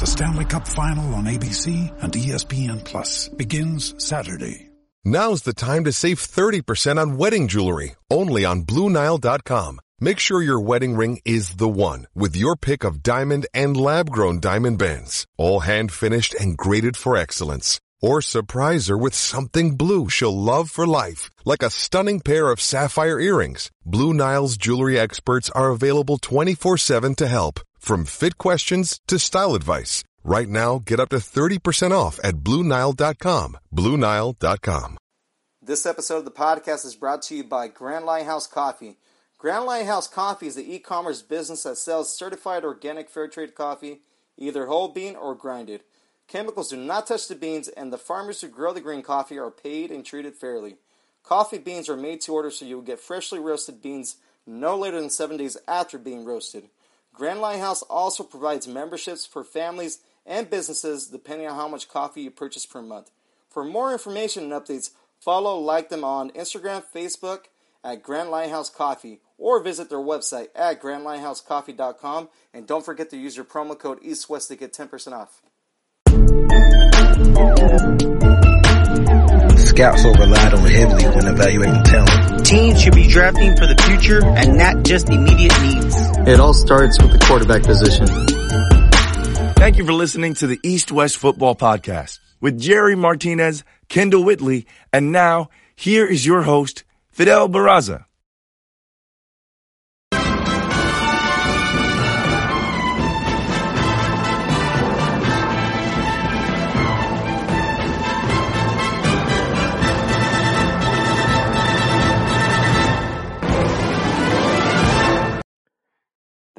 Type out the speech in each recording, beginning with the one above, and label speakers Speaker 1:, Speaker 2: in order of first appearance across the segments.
Speaker 1: The Stanley Cup Final on ABC and ESPN Plus begins Saturday.
Speaker 2: Now's the time to save 30% on wedding jewelry, only on BlueNile.com. Make sure your wedding ring is the one with your pick of diamond and lab grown diamond bands, all hand finished and graded for excellence. Or surprise her with something blue she'll love for life, like a stunning pair of sapphire earrings. Blue Nile's jewelry experts are available 24-7 to help, from fit questions to style advice. Right now, get up to 30% off at BlueNile.com. BlueNile.com.
Speaker 3: This episode of the podcast is brought to you by Grand Lighthouse Coffee. Grand Lighthouse Coffee is the e-commerce business that sells certified organic fair trade coffee, either whole bean or grinded. Chemicals do not touch the beans, and the farmers who grow the green coffee are paid and treated fairly. Coffee beans are made to order, so you will get freshly roasted beans no later than seven days after being roasted. Grand Lighthouse also provides memberships for families and businesses depending on how much coffee you purchase per month. For more information and updates, follow like them on Instagram, Facebook at Grand Lighthouse Coffee, or visit their website at grandlighthousecoffee.com. And don't forget to use your promo code EastWest to get 10% off.
Speaker 4: Scouts are relied on heavily when evaluating talent.
Speaker 5: Teams should be drafting for the future and not just immediate needs.
Speaker 6: It all starts with the quarterback position.
Speaker 7: Thank you for listening to the East West Football Podcast with Jerry Martinez, Kendall Whitley, and now here is your host, Fidel Barraza.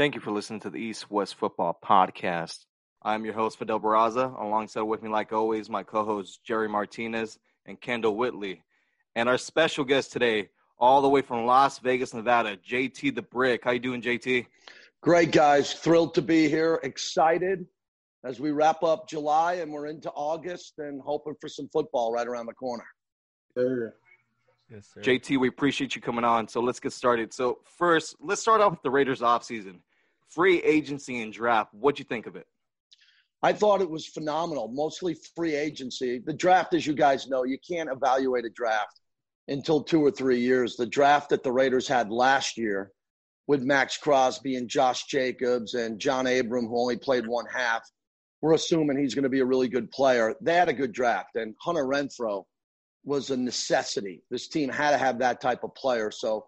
Speaker 3: Thank you for listening to the East West Football Podcast. I'm your host, Fidel Barraza. Alongside with me, like always, my co-hosts Jerry Martinez and Kendall Whitley. And our special guest today, all the way from Las Vegas, Nevada, JT the Brick. How you doing, JT?
Speaker 8: Great, guys. Thrilled to be here. Excited as we wrap up July and we're into August and hoping for some football right around the corner.
Speaker 6: Sure. Yes, sir.
Speaker 3: JT, we appreciate you coming on. So let's get started. So first, let's start off with the Raiders offseason. Free agency and draft. What'd you think of it?
Speaker 8: I thought it was phenomenal, mostly free agency. The draft, as you guys know, you can't evaluate a draft until two or three years. The draft that the Raiders had last year with Maxx Crosby and Josh Jacobs and John Abram, who only played one half, we're assuming he's going to be a really good player. They had a good draft, and Hunter Renfrow was a necessity. This team had to have that type of player. So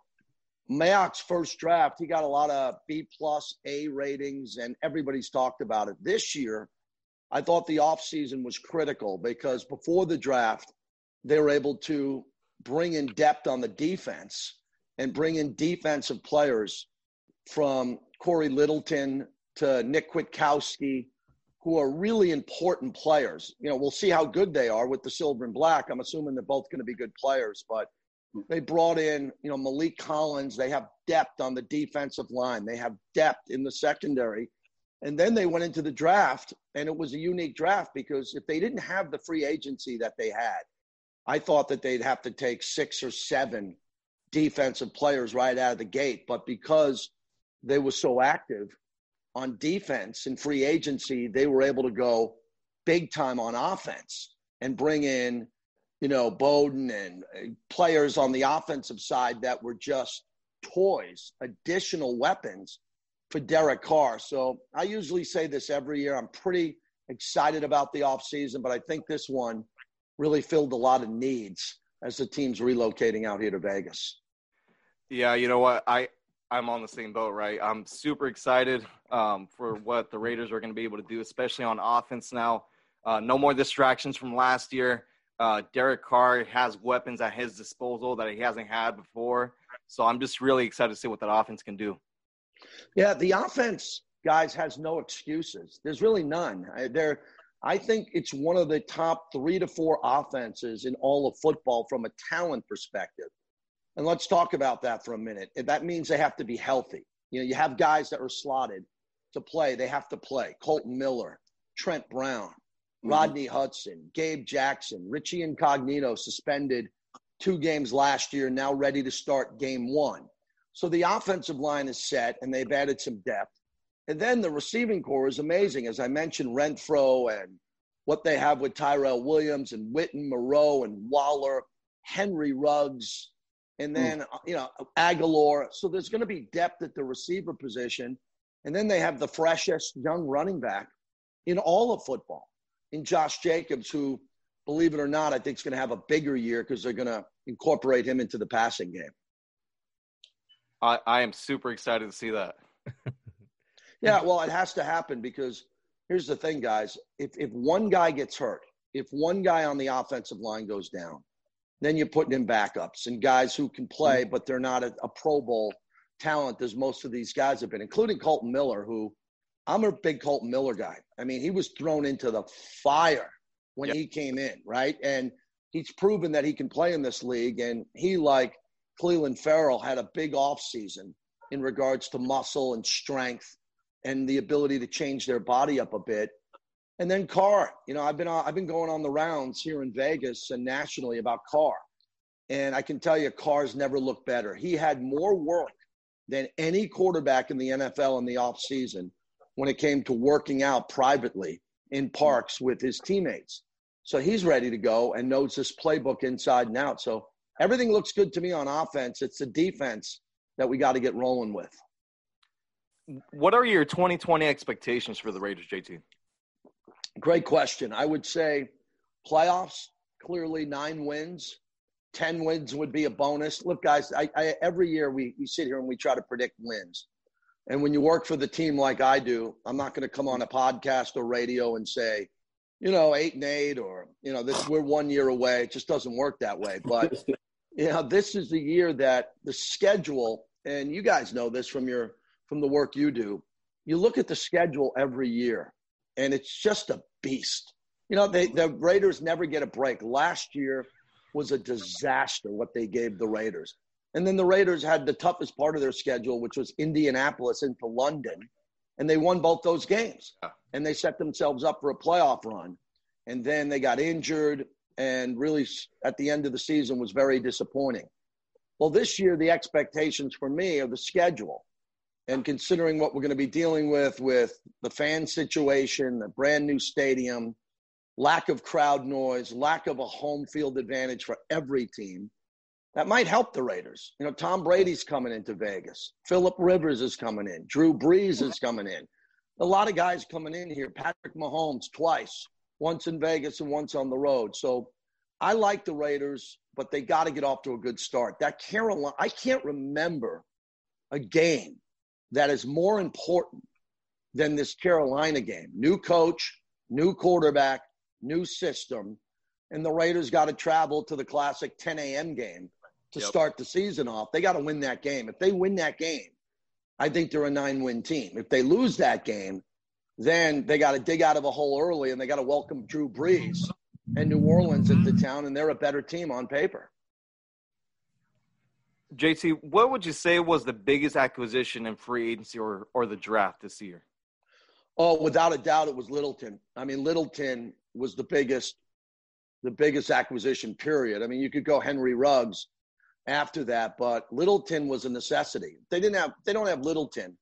Speaker 8: Mayock's first draft, he got a lot of B plus A ratings, and everybody's talked about it. This year, I thought the offseason was critical because before the draft, they were able to bring in depth on the defense and bring in defensive players from Cory Littleton to Nick Kwiatkoski, who are really important players. You know, we'll see how good they are with the silver and black. I'm assuming they're both going to be good players, but they brought in, you know, Maliek Collins. They have depth on the defensive line. They have depth in the secondary. And then they went into the draft, and it was a unique draft because if they didn't have the free agency that they had, I thought that they'd have to take six or seven defensive players right out of the gate. But because they were so active on defense and free agency, they were able to go big time on offense and bring in, you know, Bowden and uh, players on the offensive side that were just toys, additional weapons for Derek Carr. So I usually say this every year. I'm pretty excited about the offseason, but I think this one really filled a lot of needs as the team's relocating out here to Vegas.
Speaker 3: Yeah, you know what? I I'm on the same boat, right? I'm super excited um, for what the Raiders are going to be able to do, especially on offense now. Uh, no more distractions from last year. Uh, Derek Carr has weapons at his disposal that he hasn't had before. So I'm just really excited to see what that offense can do.
Speaker 8: Yeah, the offense, guys, has no excuses. There's really none. They're, I think it's one of the top three to four offenses in all of football from a talent perspective. And let's talk about that for a minute. That means they have to be healthy. You know, you have guys that are slotted to play, they have to play. Kolton Miller, Trent Brown. Rodney Hudson, Gabe Jackson, Richie Incognito suspended two games last year, now ready to start game one. So the offensive line is set and they've added some depth. And then the receiving core is amazing. As I mentioned, Renfrow and what they have with Tyrell Williams and Witten, Moreau and Waller, Henry Ruggs, and then, mm. you know, Agholor. So there's going to be depth at the receiver position. And then they have the freshest young running back in all of football in Josh Jacobs, who, believe it or not, I think is going to have a bigger year because they're going to incorporate him into the passing game.
Speaker 3: I, I am super excited to see that.
Speaker 8: Yeah, well, it has to happen because here's the thing, guys. If if one guy gets hurt, if one guy on the offensive line goes down, then you're putting in backups and guys who can play, mm-hmm. but they're not a, a Pro Bowl talent as most of these guys have been, including Kolton Miller, who I'm a big Kolton Miller guy. I mean, he was thrown into the fire when yep. he came in, right? And he's proven that he can play in this league. And he, like Clelin Ferrell, had a big offseason in regards to muscle and strength and the ability to change their body up a bit. And then Carr, you know, I've been I've been going on the rounds here in Vegas and nationally about Carr, and I can tell you, Carr's never looked better. He had more work than any quarterback in the NFL in the offseason when it came to working out privately in mm-hmm. parks with his teammates. So he's ready to go and knows this playbook inside and out. So everything looks good to me on offense. It's the defense that we got to get rolling with.
Speaker 3: What are your 2020 expectations for the Raiders, JT?
Speaker 8: Great question. I would say playoffs, clearly nine wins. 10 wins would be a bonus. Look, guys, I, I, every year we, we sit here and we try to predict wins. And when you work for the team like I do, I'm not going to come on a podcast or radio and say, you know, eight and eight, or, you know, this, we're one year away. It just doesn't work that way. But, you know, this is the year that the schedule, and you guys know this from your from the work you do, you look at the schedule every year, and it's just a beast. You know, they, the Raiders never get a break. Last year was a disaster what they gave the Raiders. And then the Raiders had the toughest part of their schedule, which was Indianapolis into London, and they won both those games. And they set themselves up for a playoff run. And then they got injured, and really at the end of the season was very disappointing. Well, this year, the expectations for me are the schedule and considering what we're going to be dealing with with the fan situation, the brand new stadium, lack of crowd noise, lack of a home field advantage for every team, that might help the Raiders. You know, Tom Brady's coming into Vegas. Philip Rivers is coming in. Drew Brees is coming in. A lot of guys coming in here. Patrick Mahomes twice, once in Vegas and once on the road. So I like the Raiders, but they got to get off to a good start. That Carolina, I can't remember a game that is more important than this Carolina game. New coach, new quarterback, new system. And the Raiders got to travel to the classic 10 a.m. game to yep. start the season off. They got to win that game. If they win that game, I think they're a nine win team. If they lose that game, then they got to dig out of a hole early and they got to welcome Drew Brees and New Orleans into town, and they're a better team on paper.
Speaker 3: JT, what would you say was the biggest acquisition in free agency or, or the draft this year?
Speaker 8: Oh, without a doubt, it was Littleton. I mean, Littleton was the biggest, the biggest acquisition. Period. I mean, you could go Henry Ruggs after that, but Littleton was a necessity. They didn't have, they don't have Littleton.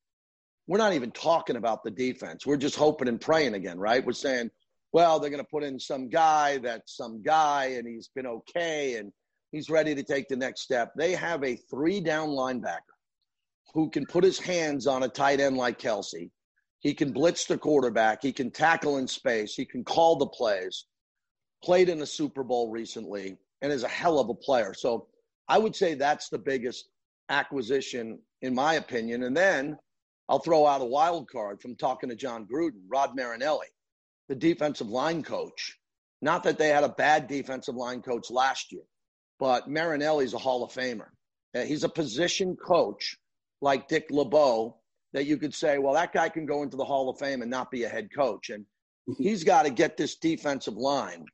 Speaker 8: We're not even talking about the defense. We're just hoping and praying again, right? We're saying, well, they're going to put in some guy that's some guy, and he's been okay, and he's ready to take the next step. They have a three down linebacker who can put his hands on a tight end like Kelce. He can blitz the quarterback. He can tackle in space. He can call the plays. Played in a Super Bowl recently and is a hell of a player. So I would say that's the biggest acquisition, in my opinion. And then I'll throw out a wild card from talking to Jon Gruden, Rod Marinelli, the defensive line coach. Not that they had a bad defensive line coach last year, but Marinelli's a Hall of Famer. He's a position coach like Dick LeBeau that you could say, well, that guy can go into the Hall of Fame and not be a head coach. And mm-hmm. he's got to get this defensive line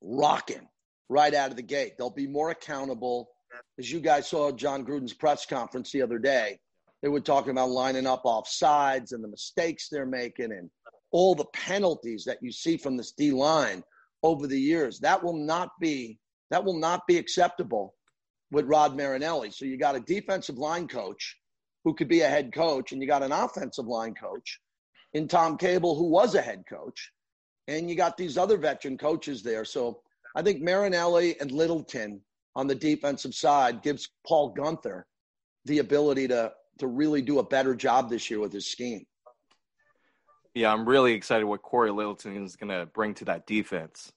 Speaker 8: rocking right out of the gate. They'll be more accountable. As you guys saw Jon Gruden's press conference the other day, they were talking about lining up off sides and the mistakes they're making and all the penalties that you see from this D line over the years. That will not be that will not be acceptable with Rod Marinelli. So you got a defensive line coach who could be a head coach, and you got an offensive line coach in Tom Cable who was a head coach, and you got these other veteran coaches there. So I think Marinelli and Littleton on the defensive side gives Paul Guenther the ability to to really do a better job this year with his scheme.
Speaker 3: Yeah, I'm really excited what Cory Littleton is going to bring to that defense.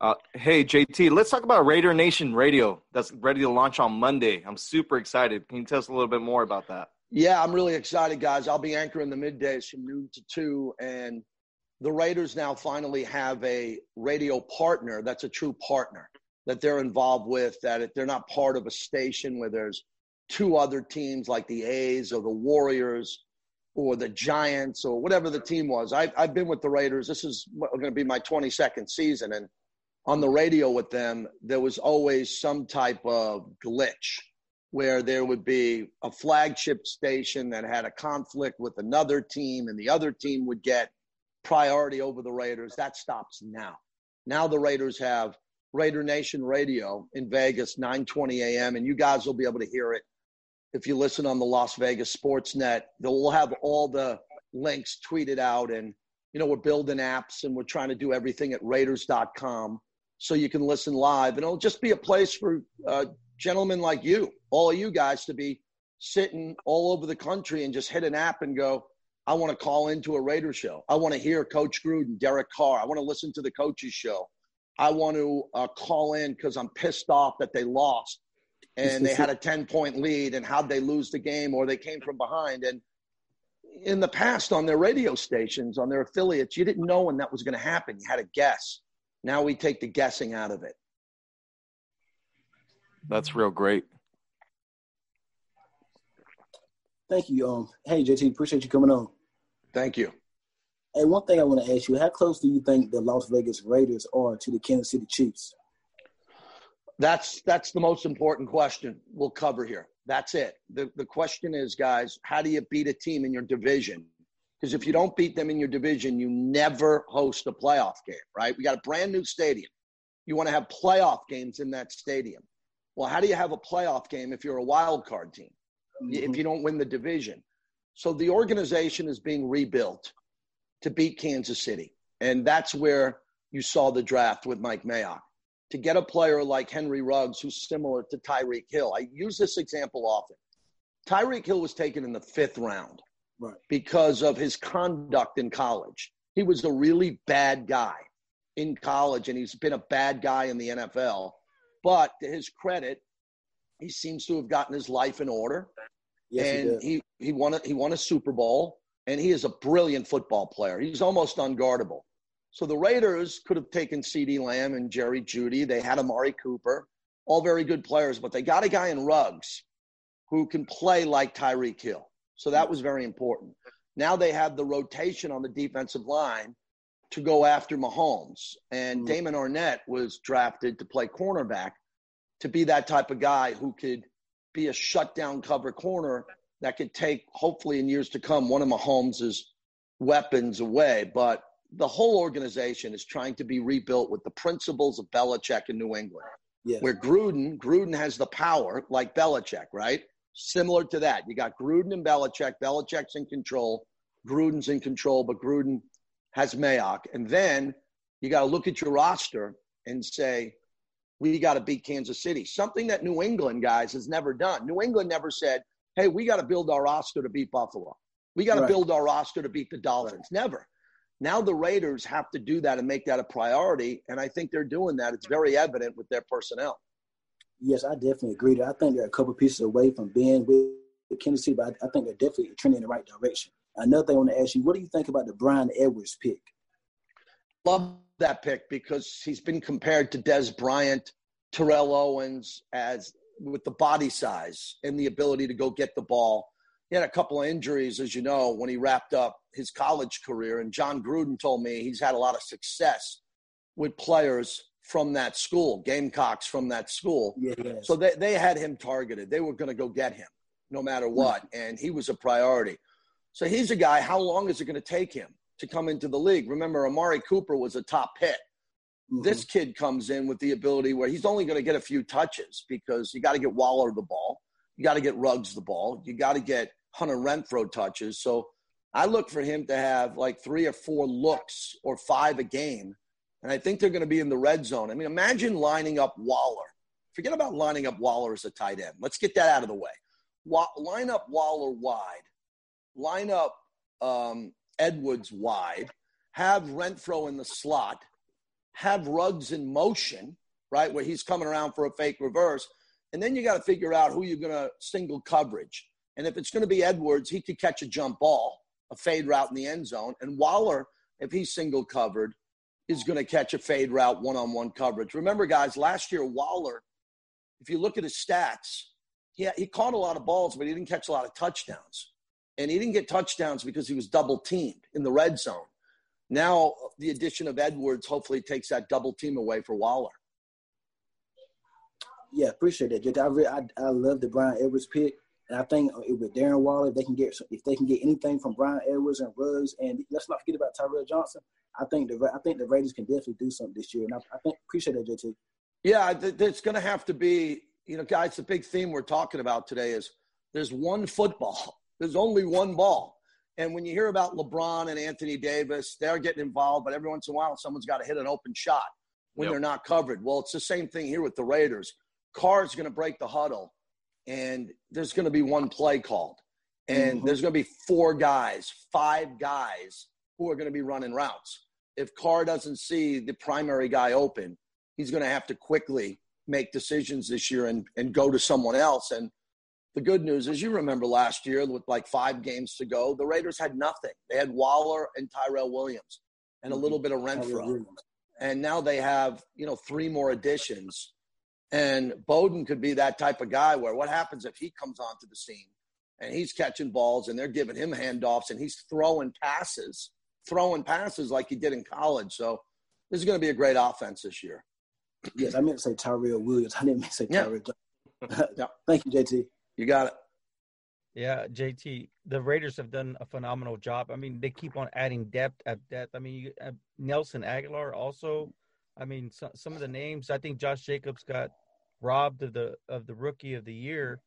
Speaker 3: Uh, hey, JT, let's talk about Raider Nation Radio that's ready to launch on Monday. I'm super excited. Can you tell us a little bit more about that?
Speaker 8: Yeah, I'm really excited, guys. I'll be anchoring the middays from noon to two, and the Raiders now finally have a radio partner that's a true partner that they're involved with. That they're not part of a station where there's two other teams like the A's or the Warriors or the Giants or whatever the team was. I, I've been with the Raiders. This is going to be my 22nd season, and on the radio with them, there was always some type of glitch where there would be a flagship station that had a conflict with another team, and the other team would get priority over the Raiders. That stops now. Now the Raiders have Raider Nation Radio in Vegas, 9:20 a.m., and you guys will be able to hear it if you listen on the Las Vegas Sports Net. They'll have all the links tweeted out, and you know we're building apps and we're trying to do everything at Raiders.com so you can listen live. And it'll just be a place for uh, gentlemen like you, all of you guys, to be sitting all over the country and just hit an app and go, I want to call into a Raider show. I want to hear Coach Gruden, Derek Carr. I want to listen to the coaches show. I want to uh, call in because I'm pissed off that they lost and they had a 10 point lead and how'd they lose the game or they came from behind. And in the past, on their radio stations, on their affiliates, you didn't know when that was going to happen. You had to guess. Now we take the guessing out of it.
Speaker 3: That's real great.
Speaker 9: Thank you. Um, hey JT, appreciate you coming on.
Speaker 8: Thank you.
Speaker 9: Hey, one thing I want to ask you: How close do you think the Las Vegas Raiders are to the Kansas City Chiefs?
Speaker 8: That's that's the most important question we'll cover here. That's it. The the question is, guys, how do you beat a team in your division? Because if you don't beat them in your division, you never host a playoff game, right? We got a brand new stadium. You want to have playoff games in that stadium. Well, how do you have a playoff game if you're a wild card team? Mm-hmm. If you don't win the division. So the organization is being rebuilt to beat Kansas City. And that's where you saw the draft with Mike Mayock. To get a player like Henry Ruggs, who's similar to Tyreek Hill. I use this example often. Tyreek Hill was taken in the fifth round right. because of his conduct in college. He was a really bad guy in college, and he's been a bad guy in the NFL. But to his credit, he seems to have gotten his life in order. Yes, and he, he, he won a, he won a Super Bowl, and he is a brilliant football player. He's almost unguardable. So the Raiders could have taken CeeDee Lamb and Jerry Jeudy. They had Amari Cooper, all very good players, but they got a guy in Ruggs who can play like Tyreek Hill. So that was very important. Now they have the rotation on the defensive line to go after Mahomes. And mm. Damon Arnette was drafted to play cornerback to be that type of guy who could be a shutdown cover corner that could take, hopefully, in years to come, one of Mahomes' weapons away. But the whole organization is trying to be rebuilt with the principles of Belichick in New England. Yes. Where Gruden, Gruden has the power like Belichick, right? similar to that. You got Gruden and Belichick. Belichick's in control. Gruden's in control, but Gruden has Mayock. And then you got to look at your roster and say, we got to beat Kansas City. Something that New England guys has never done. New England never said, hey, we got to build our roster to beat Buffalo. We got to right. build our roster to beat the Dolphins. Never. Now the Raiders have to do that and make that a priority. And I think they're doing that. It's very evident with their personnel.
Speaker 9: Yes, I definitely agree. I think they're a couple pieces away from being with Kansas City, but I, I think they're definitely trending in the right direction. Another thing I want to ask you, what do you think about the Bryan Edwards pick?
Speaker 8: Love that pick because he's been compared to Dez Bryant, Terrell Owens as with the body size and the ability to go get the ball. he had a couple of injuries, as you know, when he wrapped up his college career. And Jon Gruden told me he's had a lot of success with players from that school, Gamecocks from that school.
Speaker 9: Yes.
Speaker 8: So they, they had him targeted. They were going to go get him no matter what. And he was a priority. So he's a guy, how long is it going to take him to come into the league? Remember, Amari Cooper was a top pick. Mm-hmm. This kid comes in with the ability where he's only going to get a few touches because you got to get Waller the ball. You got to get Ruggs the ball. You got to get Hunter Renfrow touches. So I look for him to have like three or four looks or five a game. And I think they're going to be in the red zone. I mean, imagine lining up Waller. Forget about lining up Waller as a tight end. Let's get that out of the way. Wa- line up Waller wide. Line up um, Edwards wide. Have Renfrow in the slot. Have Ruggs in motion, right, where he's coming around for a fake reverse. And then you got to figure out who you're going to single coverage. And if it's going to be Edwards, he could catch a jump ball, a fade route in the end zone. And Waller, if he's single covered, is going to catch a fade route one on one coverage. Remember, guys, last year, Waller, if you look at his stats, he, he caught a lot of balls, but he didn't catch a lot of touchdowns. And he didn't get touchdowns because he was double teamed in the red zone. Now, the addition of Edwards hopefully takes that double team away for Waller.
Speaker 9: Yeah, appreciate that. I, really, I, I love the Bryan Edwards pick. And I think uh, with Darren Waller, if they can get if they can get anything from Bryan Edwards and Ruggs, and let's not forget about Tyrell Johnson. I think the I think the Raiders can definitely do something this year, and I, I think appreciate that, JT.
Speaker 8: Yeah, it's going to have to be. You know, guys, the big theme we're talking about today is there's one football. There's only one ball. And when you hear about LeBron and Anthony Davis, they're getting involved, but every once in a while, someone's got to hit an open shot when yep. they're not covered. Well, it's the same thing here with the Raiders. Carr's going to break the huddle and there's going to be one play called, and mm-hmm. there's going to be four guys, five guys who are going to be running routes. If Carr doesn't see the primary guy open, he's going to have to quickly make decisions this year and, and go to someone else. And the good news is, you remember last year with like five games to go, the Raiders had nothing. They had Waller and Tyrell Williams and a mm-hmm. little bit of Renfrow. And now they have, you know, three more additions and Bowden could be that type of guy where what happens if he comes onto the scene and he's catching balls and they're giving him handoffs and he's throwing passes, throwing passes like he did in college. So this is going to be a great offense this year.
Speaker 9: Yes, I meant to say Tyrell Williams. I didn't mean to say Tyrell. Yeah. yeah. Thank you, JT.
Speaker 8: You got it.
Speaker 10: Yeah, JT, the Raiders have done a phenomenal job. I mean, they keep on adding depth at depth. I mean, you, uh, Nelson Agholor also I mean, so, some of the names. I think Josh Jacobs got robbed of the of the rookie of the year.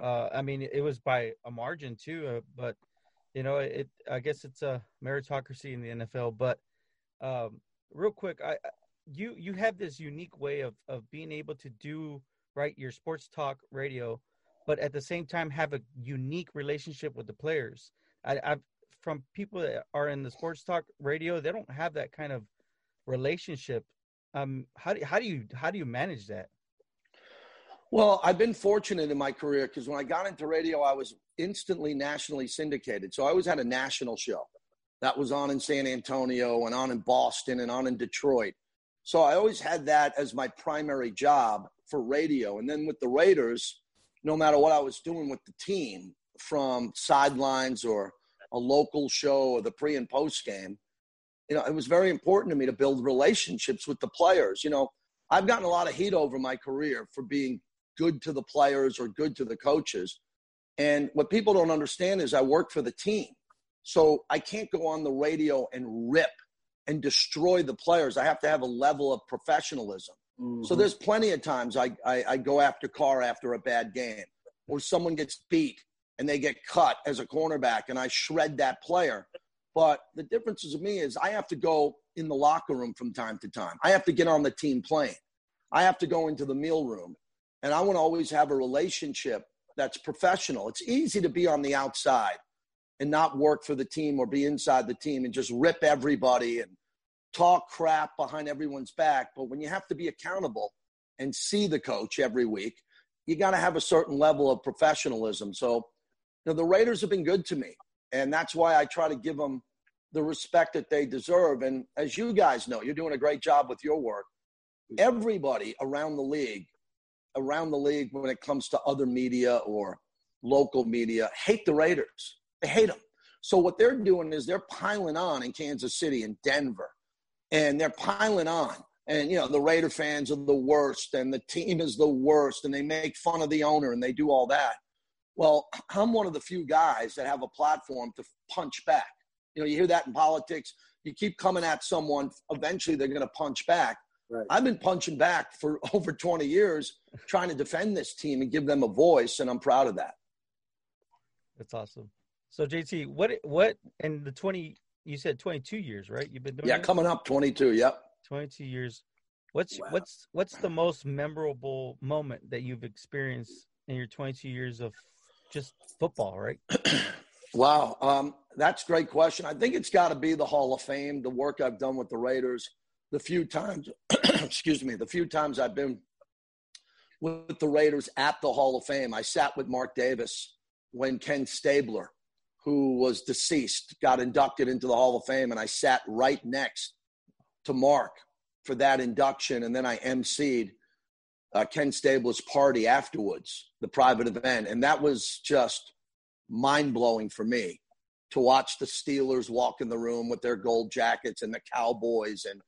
Speaker 10: Uh, I mean, it was by a margin too. Uh, but you know, it. I guess it's a meritocracy in the NFL. But um, real quick, I you you have this unique way of of being able to do right your sports talk radio, but at the same time have a unique relationship with the players. I, I've from people that are in the sports talk radio, they don't have that kind of relationship um, how do how do you how do you manage that?
Speaker 8: Well, I've been fortunate in my career because when I got into radio, I was instantly nationally syndicated. So I always had a national show that was on in San Antonio and on in Boston and on in Detroit. So I always had that as my primary job for radio. And then with the Raiders, no matter what I was doing with the team, from sidelines or a local show or the pre and post game, you know, it was very important to me to build relationships with the players. You know, I've gotten a lot of heat over my career for being good to the players or good to the coaches. And what people don't understand is I work for the team. So I can't go on the radio and rip and destroy the players. I have to have a level of professionalism. Mm-hmm. So there's plenty of times I, I, I go after Carr after a bad game or someone gets beat and they get cut as a cornerback and I shred that player. But the difference to me is I have to go in the locker room from time to time. I have to get on the team plane. I have to go into the meal room. And I want to always have a relationship that's professional. It's easy to be on the outside and not work for the team or be inside the team and just rip everybody and talk crap behind everyone's back. But when you have to be accountable and see the coach every week, you got to have a certain level of professionalism. So, you know, the Raiders have been good to me. And that's why I try to give them the respect that they deserve. And as you guys know, you're doing a great job with your work. Everybody around the league, around the league, when it comes to other media or local media hate the Raiders. They hate them. So what they're doing is they're piling on in Kansas City and Denver, and they're piling on. And you know the Raider fans are the worst, and the team is the worst, and they make fun of the owner, and they do all that. Well, I'm one of the few guys that have a platform to punch back. You know, you hear that in politics. You keep coming at someone, eventually they're going to punch back. Right. I've been punching back for over 20 years, trying to defend this team and give them a voice, and I'm proud of that.
Speaker 10: That's awesome. So JT, what what in the 20 you said 22 years, right? You've been doing
Speaker 8: Yeah,
Speaker 10: this?
Speaker 8: coming up 22, yep.
Speaker 10: 22 years. What's wow. what's what's the most memorable moment that you've experienced in your 22 years of just football, right?
Speaker 8: wow, um, that's a great question. I think it's got to be the Hall of Fame, the work I've done with the Raiders, the few times, excuse me, the few times I've been with the Raiders at the Hall of Fame. I sat with Mark Davis when Ken Stabler, who was deceased, got inducted into the Hall of Fame, and I sat right next to Mark for that induction, and then I emceed uh, Ken Stabler's party afterwards, the private event, and that was just mind blowing for me to watch the Steelers walk in the room with their gold jackets and the Cowboys and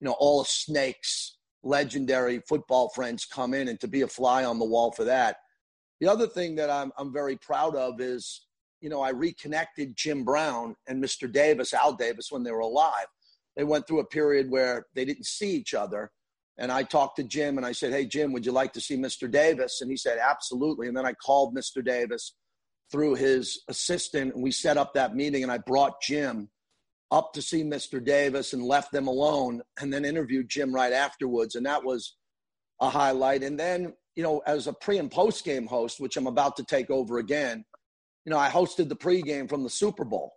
Speaker 8: you know all the Snakes legendary football friends come in and to be a fly on the wall for that. The other thing that I'm, I'm very proud of is, you know, I reconnected Jim Brown and Mr. Davis, Al Davis, when they were alive. They went through a period where they didn't see each other. And I talked to Jim and I said, Hey, Jim, would you like to see Mr. Davis? And he said, Absolutely. And then I called Mr. Davis through his assistant and we set up that meeting. And I brought Jim up to see Mr. Davis and left them alone and then interviewed Jim right afterwards. And that was a highlight. And then you know, as a pre and post game host, which I'm about to take over again, you know, I hosted the pregame from the Super Bowl,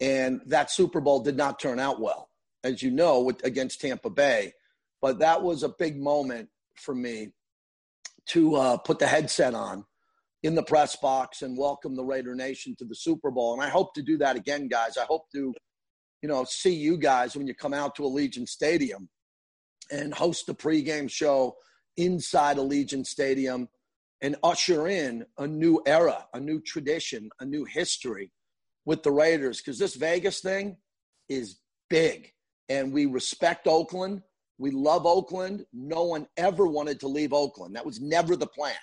Speaker 8: and that Super Bowl did not turn out well, as you know, with, against Tampa Bay. But that was a big moment for me to uh, put the headset on in the press box and welcome the Raider Nation to the Super Bowl. And I hope to do that again, guys. I hope to, you know, see you guys when you come out to Allegiant Stadium and host the pregame show inside Allegiant Stadium and usher in a new era, a new tradition, a new history with the Raiders because this Vegas thing is big and we respect Oakland. We love Oakland. No one ever wanted to leave Oakland. That was never the plan.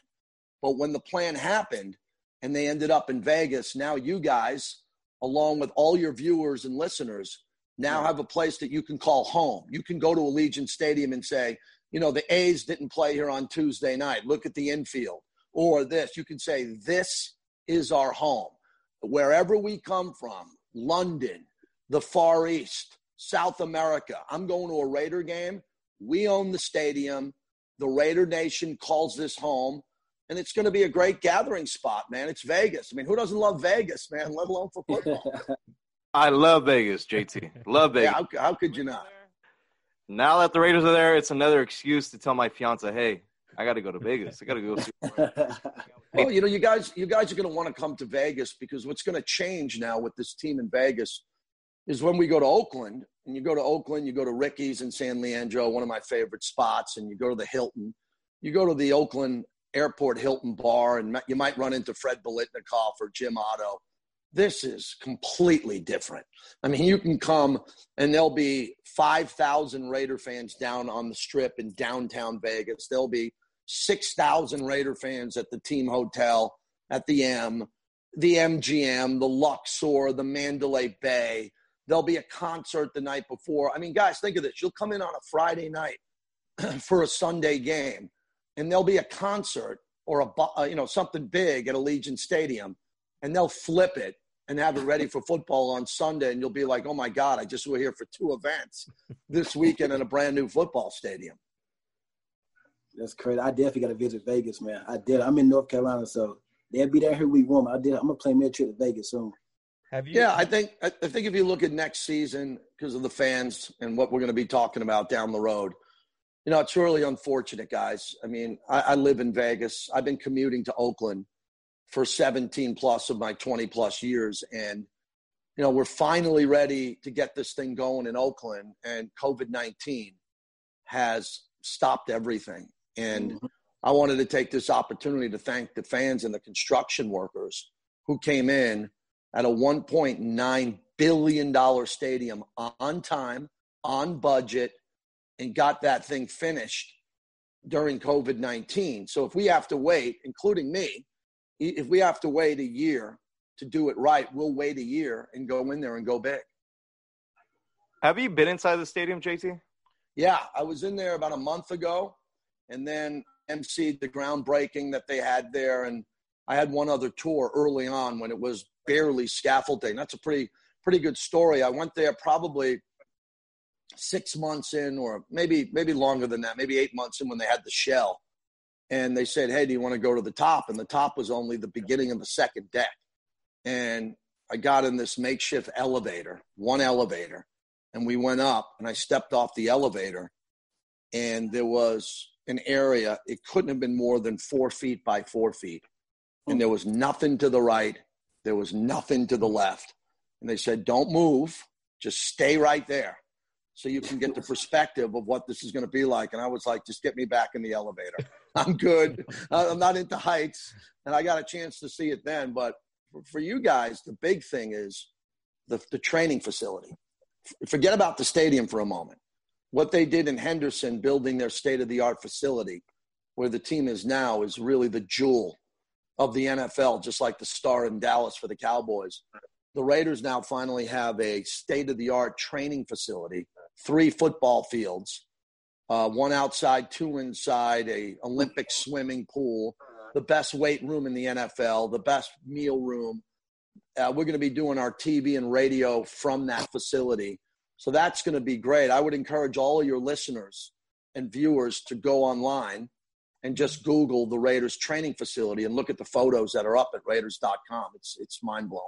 Speaker 8: But when the plan happened and they ended up in Vegas, now you guys, along with all your viewers and listeners, now have a place that you can call home. You can go to Allegiant Stadium and say, you know, the A's didn't play here on Tuesday night. Look at the infield. Or this. You can say, this is our home. Wherever we come from, London, the Far East, South America, I'm going to a Raider game. We own the stadium. The Raider Nation calls this home. And it's going to be a great gathering spot, man. It's Vegas. I mean, who doesn't love Vegas, man, let alone for football?
Speaker 11: I love Vegas, JT. Love Vegas.
Speaker 8: Yeah, how, how could you not?
Speaker 11: Now that the Raiders are there, it's another excuse to tell my fiance, "Hey, I got to go to Vegas. I got to go see."
Speaker 8: well, you know, you guys, you guys are going to want to come to Vegas because what's going to change now with this team in Vegas is when we go to Oakland, and you go to Oakland, you go to Ricky's in San Leandro, one of my favorite spots, and you go to the Hilton, you go to the Oakland Airport Hilton Bar, and you might run into Fred Biletnikoff or Jim Otto this is completely different. I mean, you can come and there'll be 5,000 Raider fans down on the strip in downtown Vegas. There'll be 6,000 Raider fans at the team hotel, at the M, the MGM, the Luxor, the Mandalay Bay. There'll be a concert the night before. I mean, guys, think of this. You'll come in on a Friday night for a Sunday game, and there'll be a concert or a uh, you know something big at Allegiant Stadium and they'll flip it and have it ready for football on Sunday, and you'll be like, "Oh my God, I just were here for two events this weekend in a brand new football stadium."
Speaker 9: That's crazy. I definitely got to visit Vegas, man. I did. I'm in North Carolina, so they'll be there here week one. I did. I'm gonna play me a trip to Vegas soon.
Speaker 8: Have you? Yeah, I think I think if you look at next season because of the fans and what we're going to be talking about down the road, you know, it's really unfortunate, guys. I mean, I, I live in Vegas. I've been commuting to Oakland for 17 plus of my 20 plus years. And, you know, we're finally ready to get this thing going in Oakland, and COVID 19 has stopped everything. And mm-hmm. I wanted to take this opportunity to thank the fans and the construction workers who came in at a $1.9 billion stadium on time, on budget, and got that thing finished during COVID 19. So if we have to wait, including me, if we have to wait a year to do it right, we'll wait a year and go in there and go big.
Speaker 11: Have you been inside the stadium, JT?
Speaker 8: Yeah, I was in there about a month ago and then emceed the groundbreaking that they had there. And I had one other tour early on when it was barely scaffolding. That's a pretty pretty good story. I went there probably six months in, or maybe maybe longer than that, maybe eight months in when they had the shell. And they said, "Hey, do you want to go to the top?" And the top was only the beginning of the second deck. And I got in this makeshift elevator, one elevator, and we went up. And I stepped off the elevator, and there was an area. It couldn't have been more than four feet by four feet, and there was nothing to the right. There was nothing to the left. And they said, "Don't move. Just stay right there." so you can get the perspective of what this is going to be like. And I was like, just get me back in the elevator. I'm good. I'm not into heights. And I got a chance to see it then. But for you guys, the big thing is the, the training facility. Forget about the stadium for a moment. What they did in Henderson, building their state of the art facility, where the team is now, is really the jewel of the NFL, just like the star in Dallas for the Cowboys. The Raiders now finally have a state of the art training facility three football fields, uh, one outside, two inside, a Olympic swimming pool, the best weight room in the NFL, the best meal room. Uh, we're going to be doing our TV and radio from that facility. So that's going to be great. I would encourage all of your listeners and viewers to go online and just Google the Raiders training facility and look at the photos that are up at Raiders.com. It's it's mind blowing.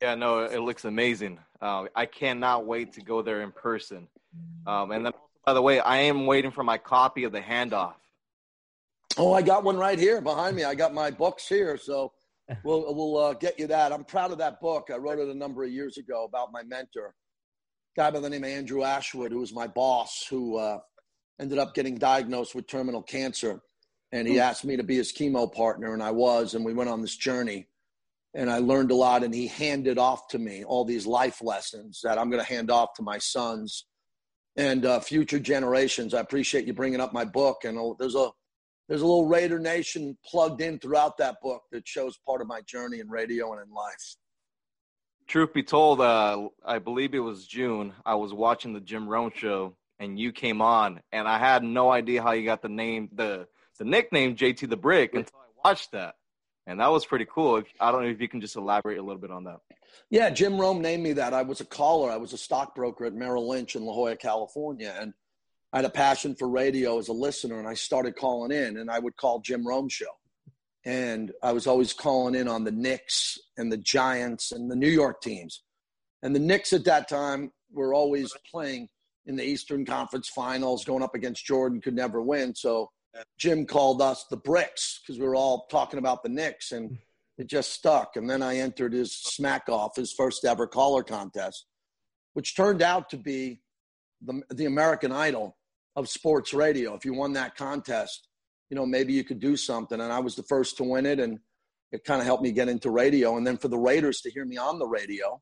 Speaker 11: Yeah, no, it looks amazing. Uh, I cannot wait to go there in person. Um, and then, by the way, I am waiting for my copy of the handoff.
Speaker 8: Oh, I got one right here behind me. I got my books here, so we'll we'll uh, get you that. I'm proud of that book. I wrote it a number of years ago about my mentor, guy by the name of Andrew Ashwood, who was my boss, who uh, ended up getting diagnosed with terminal cancer, and he hmm. asked me to be his chemo partner, and I was, and we went on this journey and I learned a lot. And he handed off to me all these life lessons that I'm going to hand off to my sons and uh, future generations. I appreciate you bringing up my book, and uh, there's a there's a little Raider Nation plugged in throughout that book that shows part of my journey in radio and in life.
Speaker 11: Truth be told, uh, I believe it was June. I was watching the Jim Rome show, and you came on, and I had no idea how you got the name, the the nickname JT the Brick until I watched that and that was pretty cool. I don't know if you can just elaborate a little bit on that.
Speaker 8: Yeah, Jim Rome named me that. I was a caller. I was a stockbroker at Merrill Lynch in La Jolla, California, and I had a passion for radio as a listener, and I started calling in, and I would call Jim Rome show, and I was always calling in on the Knicks and the Giants and the New York teams, and the Knicks at that time were always playing in the Eastern Conference Finals, going up against Jordan, could never win, so Jim called us the bricks because we were all talking about the Knicks and it just stuck. And then I entered his smack off, his first ever caller contest, which turned out to be the, the American Idol of sports radio. If you won that contest, you know, maybe you could do something. And I was the first to win it. And it kind of helped me get into radio. And then for the Raiders to hear me on the radio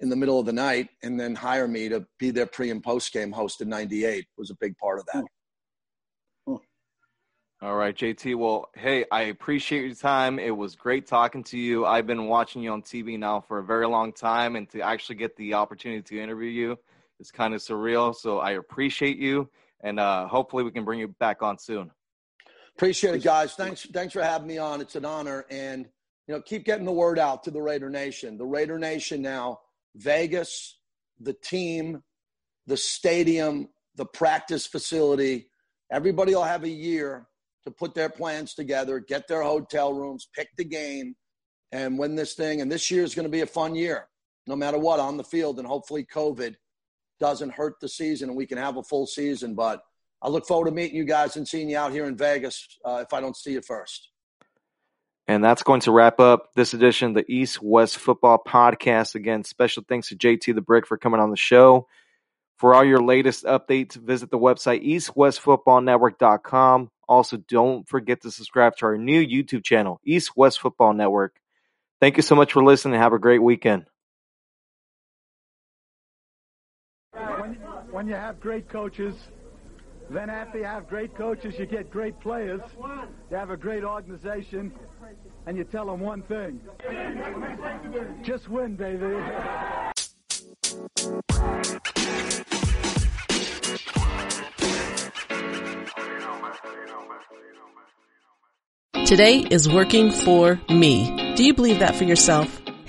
Speaker 8: in the middle of the night and then hire me to be their pre and post game host in 98 was a big part of that.
Speaker 11: All right, JT. Well, hey, I appreciate your time. It was great talking to you. I've been watching you on TV now for a very long time, and to actually get the opportunity to interview you is kind of surreal. So I appreciate you, and uh, hopefully we can bring you back on soon.
Speaker 8: Appreciate it, guys. Thanks, thanks for having me on. It's an honor, and you know, keep getting the word out to the Raider Nation. The Raider Nation now, Vegas, the team, the stadium, the practice facility. Everybody will have a year to put their plans together, get their hotel rooms, pick the game, and win this thing. And this year is going to be a fun year, no matter what, on the field. And hopefully, COVID doesn't hurt the season and we can have a full season. But I look forward to meeting you guys and seeing you out here in Vegas uh, if I don't see you first.
Speaker 11: And that's going to wrap up this edition of the East West Football Podcast. Again, special thanks to JT the Brick for coming on the show. For all your latest updates, visit the website eastwestfootballnetwork.com. Also, don't forget to subscribe to our new YouTube channel, East West Football Network. Thank you so much for listening and have a great weekend.
Speaker 12: When, you have great coaches, then after you have great coaches, you get great players. You have a great organization, and you tell them one thing. Just win, baby.
Speaker 13: Today is working for me. Do you believe that for yourself?